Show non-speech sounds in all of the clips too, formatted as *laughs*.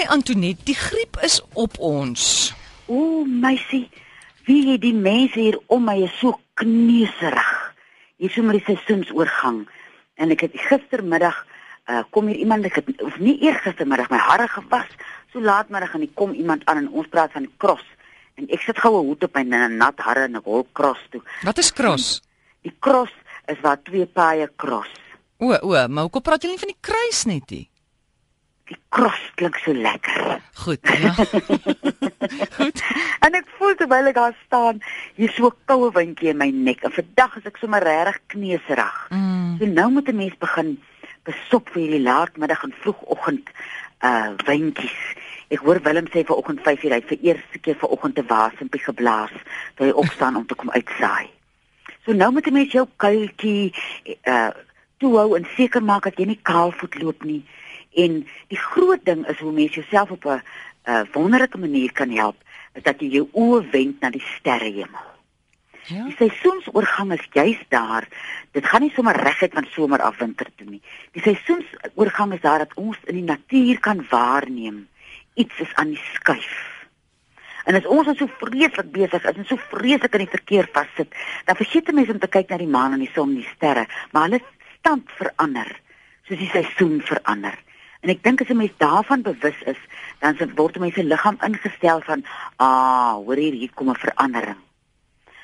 Ai Antoinette, die griep is op ons. O, meisie, wie het die mense hier om my is so kneuserig. Hier sommer die seisoensoorgang. En ek het gistermiddag uh, kom hier iemand ek het of nie eers gistermiddag my hare gewas. So laatmiddag en kom iemand aan en ons praat van cross. En ek sit gou 'n hoed op en 'n nat hare en ek hol cross toe. Wat is cross? Die cross is waar twee paaie cross. O, o, maar hoekom praat jy nie van die kruis net nie? Die cross klink so lekker. Goed, *laughs* ja. Goed. En ek voel terwyl ek daar staan, hier so 'n koue windjie in my nek. En vandag is ek sommer regtig kneuserig. Mm. So nou moet 'n mens begin besop vir hierdie laatmiddag en vroegoggend uh windjies. Ek hoor Willem sê vanoggend 5:00 hy vir eerste keer vanoggend te wasempie geblaas toe hy opstaan om te kom uitsaai. So nou moet 'n mens jou kuiltjie uh toe hou en seker maak dat jy nie kaalvoet loop nie. En die groot ding is hoe mens jouself op 'n uh, wonderlike manier kan help, is dat jy jou oë wend na die sterrehemel. Ja. Die seisoensoorgang is juis daar. Dit gaan nie sommer reguit van somer af winter toe nie. Die seisoensoorgang is daar dat ons in die natuur kan waarneem iets is aan die skuif. En as ons so vreeslik besig is en so vreeslik in die verkeer vassit, dan vergeet mense om te kyk na die maan en die son en die sterre, maar hulle stand verander soos die seisoen verander. En ek dink as 'n mens daarvan bewus is, dan word mense se liggaam ingestel van, ah, hoor hier, hier kom 'n verandering.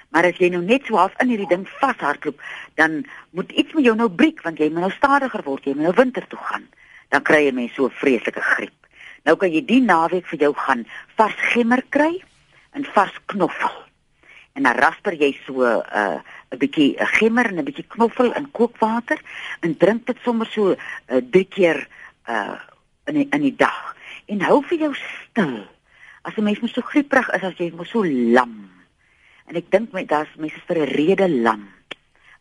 Maar as jy nou net so half in hierdie ding vashardloop, dan moet iets met jou nou breek want jy moet nou stadiger word, jy moet nou winter toe gaan. Dan kry jy mense so 'n vreeslike griep. Nou kan jy die naweek vir jou gaan vars gemmer kry en vars knoffel. En dan rasper jy so 'n uh, 'n bietjie 'n gemmer en 'n bietjie knoffel in kookwater en drink dit sommer so uh, drie keer uh in die, in die dag. En hou vir jou stil. As 'n mens mos so grieperig is as jy mos so lam. En ek dink met daar's mense vir 'n rede lam.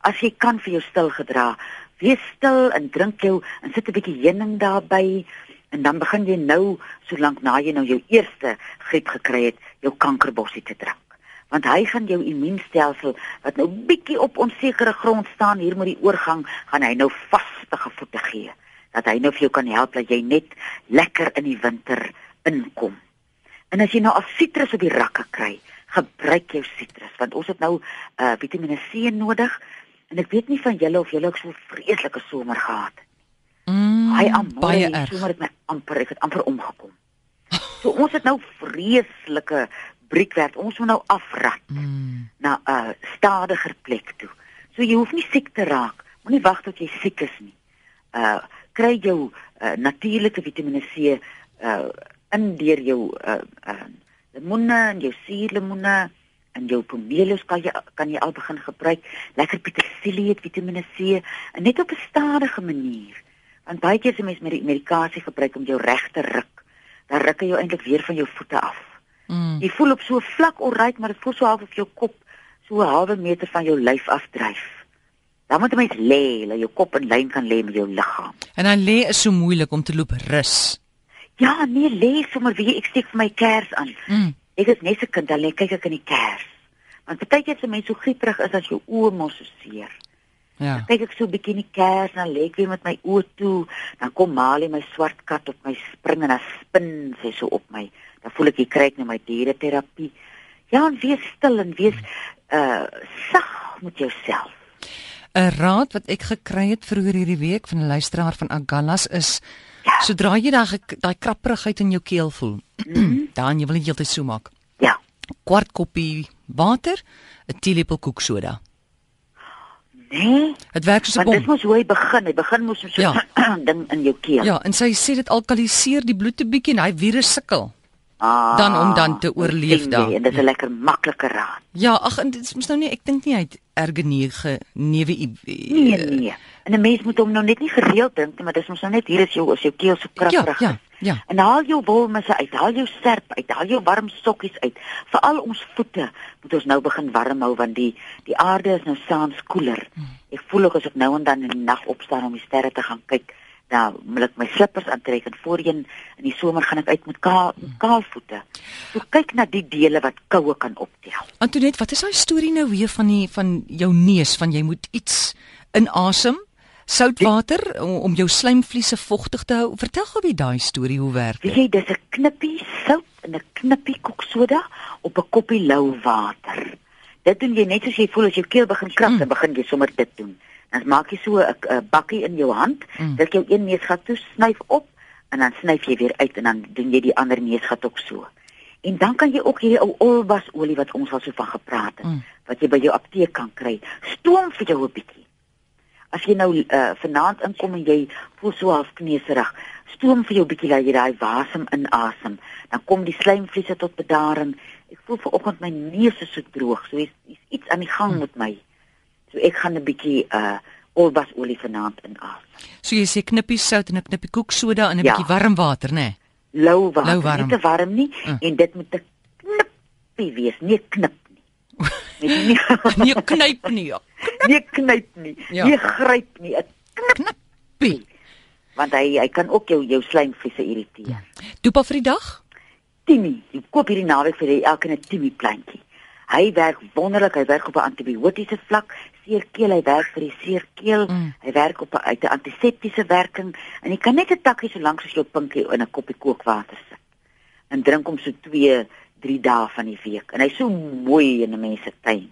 As jy kan vir jou stil gedra, wees stil en drink jou en sit 'n bietjie heuning daarby en dan begin jy nou solank na jy nou jou eerste griep gekry het, jou kankerbossie te drink. Want hy gaan jou immuunstelsel wat nou bietjie op onsekere grond staan hier met die oorgang, gaan hy nou vaste voete gee dat hy nou vir jou kan help dat jy net lekker in die winter inkom. En as jy nou al sitrus op die rakke kry, gebruik jou sitrus want ons het nou uh Vitamiene C nodig en ek weet nie van julle of julle ook so 'n vreeslike somer gehad het. Mm, Hy amper baie erg. somer het my amper ek het amper omgekom. So ons het nou vreeslike briekwerk. Ons moet nou afrat Mm. na 'n uh, stadiger plek toe. So jy hoef nie siek te raak. Moenie wag tot jy siek is nie. Uh kry jou uh, natuurlike Vitamiene C uh in deur jou uh, uh lemoene en jou suurlemoene en jou pomelos kan jy kan jy al begin gebruik. Lekker petersilie het Vitamiene C en net op 'n stadige manier. Want baie keer as 'n mens met die medikasie gebruik om jou reg te ruk, dan ruk hy jou eintlik weer van jou voete af. Mm. Jy voel op so 'n vlak alright, maar dit voel so half of jou kop so 'n halwe meter van jou lyf afdryf. Dan moet 'n mens lê, dat jou kop in lyn kan lê met jou liggaam. En dan lê is so moeilik om te loop rus. Ja, nee, lê sommer wie ek steek vir my kers aan. Mm. Ek is net 'n kind, dan lê kyk ek in die kers. Want baie keer as 'n mens so grieperig is as jou oë mos so seer. Ja. Kyk ek so 'n bietjie in die kers en dan lê ek weer met my oë toe, dan kom Mali my swart kat op my spring en dan spin sy so op my. Dan voel ek ek kry ek nou my diereterapie. Ja, en wees stil en wees uh sag met jouself. 'n Raad wat ek gekry het vroeër hierdie week van 'n luisteraar van Agallas is Ja. sodra jy daai daai krapperigheid in jou keel voel, *clears throat* dan jy wil net heeltyd so maak. Ja. Kwart koppie water, 'n teelepel koeksoda. Nee, Dit werk soos 'n want dit bom. mos hoe hy begin. Hy begin mos so 'n Ja. *clears throat* ding in jou keel. Ja, en sy sê dit alkaliseer die bloed 'n bietjie en hy virus sukkel. Ah, Dan om dan te oorleef daar. En dit is 'n lekker maklike raad. Ja, ag en dit is mos nou nie ek dink nie hy het erge newe newe Nee, nee. En 'n mens moet hom nou net nie gereeld drink nie, maar dis mos nou net hier is jou as jou keel so krapperig Ja, ja, ja. En haal jou wolmisse uit, haal jou serp uit, haal jou warm sokkies uit. Veral ons voete moet ons nou begin warm hou want die die aarde is nou saans koeler. Hmm. Ek voel ook as ek nou en dan in die nag opstaan om die sterre te gaan kyk, dan moet ek my slippers aantrek en voorheen in die somer gaan ek uit met kaal, met kaal voete. So kyk na die dele wat koue kan optel. Antoinette, wat is daai storie nou weer van die van jou neus van jy moet iets inasem Soutwater om, om jou slijmvliese vogtig te hou. Vertel gou weer daai storie hoe werk Weet dit? jy, dis 'n knippie sout en 'n knippie kooksoda op 'n koppie lou water. Dit doen jy net soos jy voel as jou keel begin krap, Mm. dan begin jy sommer dit doen. Dan maak jy so 'n 'n bakkie in jou hand, Mm. druk jou een neusgat toe, snyf op en dan snyf jy weer uit en dan doen jy die ander neusgat ook so. En dan kan jy ook hierdie ou olbasolie wat ons al so van gepraat het, Mm. wat jy by jou apteek kan kry, stoom vir jou 'n bietjie. As jy nou uh, vanaand inkom en jy voel so half kneserig, stoom vir jou bietjie dat jy daai wasem inasem, dan kom die slijmvliese tot bedaring. Ek voel vanoggend my neus is so droog, so is, is iets aan die gang Hmm. met my. So ek gaan 'n bietjie uh olbasolie vanaand inasem. So jy sê knippie sout en 'n knippie koeksoda in 'n Ja. bietjie warm water, né? Nee? Lou water, Lou warm. nie te warm nie Mm. en dit moet 'n knippie wees, nie knip nie. *laughs* Met nie *laughs* Nee, knyp nie. ja. nie knyp nie, Ja. nie gryp nie, 'n Knippie. want hy hy kan ook jou jou slijmvliese irriteer. Dopa vir die dag? Timmy, jy koop hierdie naweek vir elke 'n Timmy plantjie. Hy werk wonderlik, hy werk op 'n antibiotiese vlak, seerkeel, hy werk vir die seerkeel, Mm. hy werk op 'n uit 'n antiseptiese werking en jy kan net 'n takkie so lank soos jou pinkie in 'n koppie kookwater sit. En drink hom so 2, 3 dae van die week. En hy's so mooi in 'n mens se tuin.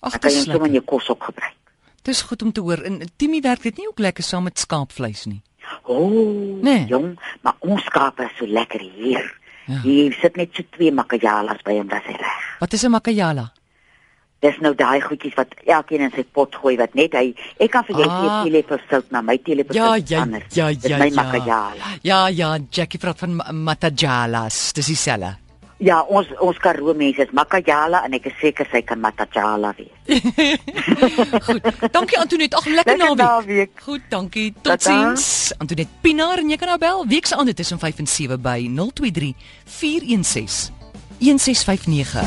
Ag, Dan jy dis in lekker. jou kos ook gebruik. Dis goed om te hoor. En Timmy werk dit nie ook lekker saam met skaapvleis nie. O, oh, Nee. jong, maar ons skape is so lekker hier. Ja. Jy sit net so twee makajalas by hom, dis reg. Wat is 'n makayala? Dis nou daai goedjies wat elkeen in sy pot gooi wat net hy ek kan vir jou Ah. gee teelepel sout na my teelepel Ja, sout ja, anders. ja, ja, my ja. makajala. Ja, ja, Jackie praat van ma- matajalas. Dis dieselfde. Ja, ons ons Karoo mense is makajala en ek is seker sy kan matajala wees. *laughs* Goed. Dankie Antoinette. Ag, lekker Lekker naweek. naweek. Goed, dankie. Totsiens. Antoinette Pinaar en jy kan nou bel week se aande tussen 5 en 7 by 023 416 1659.